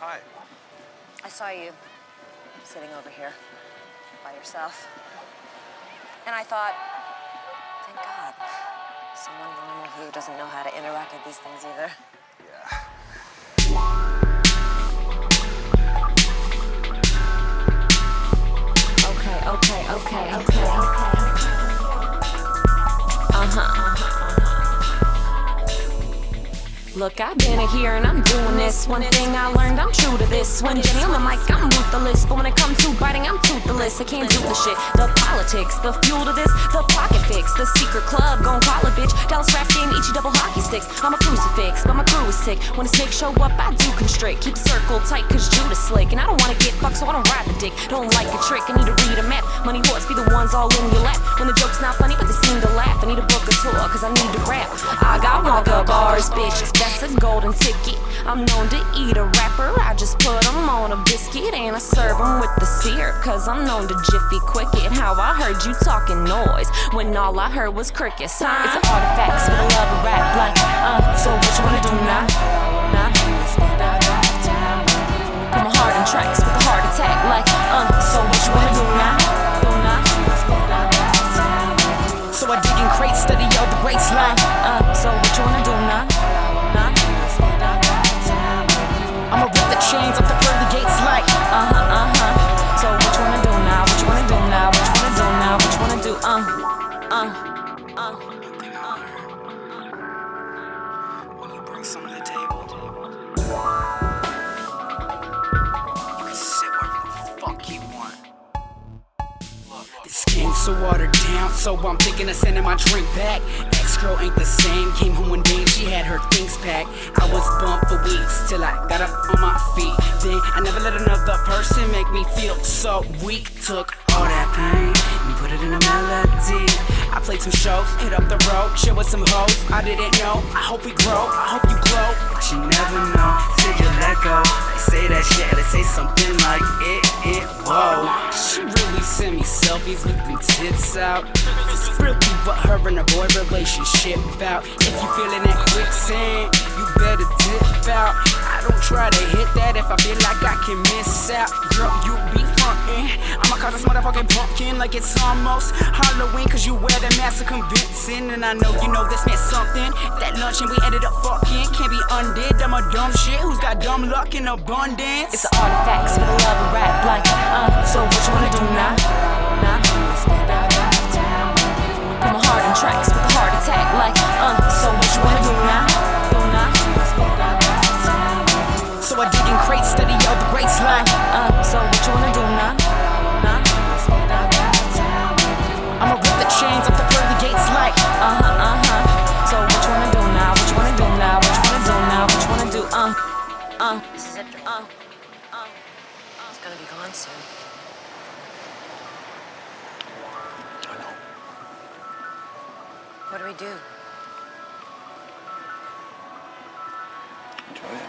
Hi. I saw you sitting over here by yourself. And I thought, thank God, someone normal who doesn't know how to interact with these things either. Look, I've been here and I'm doing this. One thing I learned, I'm true to this. When Jenny on the mic, I'm ruthless. But when it comes to biting, I'm toothless. I can't do the shit. The politics, the fuel to this, the pocket fix, the secret club, gon' call a bitch. Dallas rap game, eat you double hockey sticks. I'm a crucifix, but my crew is sick. When the snakes show up, I do constrict. Keep the circle tight, cause Judas slick. And I don't wanna get fucked, so I don't ride the dick. Don't like a trick, I need to read a map. Money horse be the ones all in your lap. When the joke's not funny, but they seem to laugh. I need a book tour, cause I need to rap. I got Wonka bars, bitch. That's a golden ticket. I'm known to eat a rapper. I just put 'em on a biscuit and I serve 'em with the syrup. Cause I'm known to jiffy quick it. How I heard you talking noise when all I heard was crickets. It's artifacts for the love of rap. Like, uh, so what you wanna do now? Nah? So what you wanna do so watered down, so I'm thinking of sending my drink back. Ex girl ain't the same. Came home one day and she had her things packed. I was bummed for weeks till I got up on my feet. Then I never let another person make me feel so weak. Took all that pain and put it in a melody. I played some shows, hit up the road, chill with some hoes. I didn't know. I hope we grow, I hope you glow, but you never know till you let go. They say that shit, they say something like it, it, whoa. She selfies with them tits out. It's really what her and her boy relationship about. If you feeling that quicksand, you better dip out. I don't try to hit that if I feel like I can miss out. Girl, you be frontin'. I'ma call this motherfucking pumpkin like it's almost Halloween, cause you wear the mask of convincing. And I know you know this meant something. That lunch and we ended up fucking can't be undid. I'm a dumb shit who's got dumb luck in abundance. It's artifacts for the love of rap. Like, uh, waistline. Uh, so what you wanna do now? Nah? I'ma rip the chains off the pearly gates like, uh huh, uh huh. So what you wanna do now? What you wanna do now? What you wanna do now? What you wanna do? Uh, uh, uh, uh. It's gonna be gone soon. I know. What do we do? Enjoy it.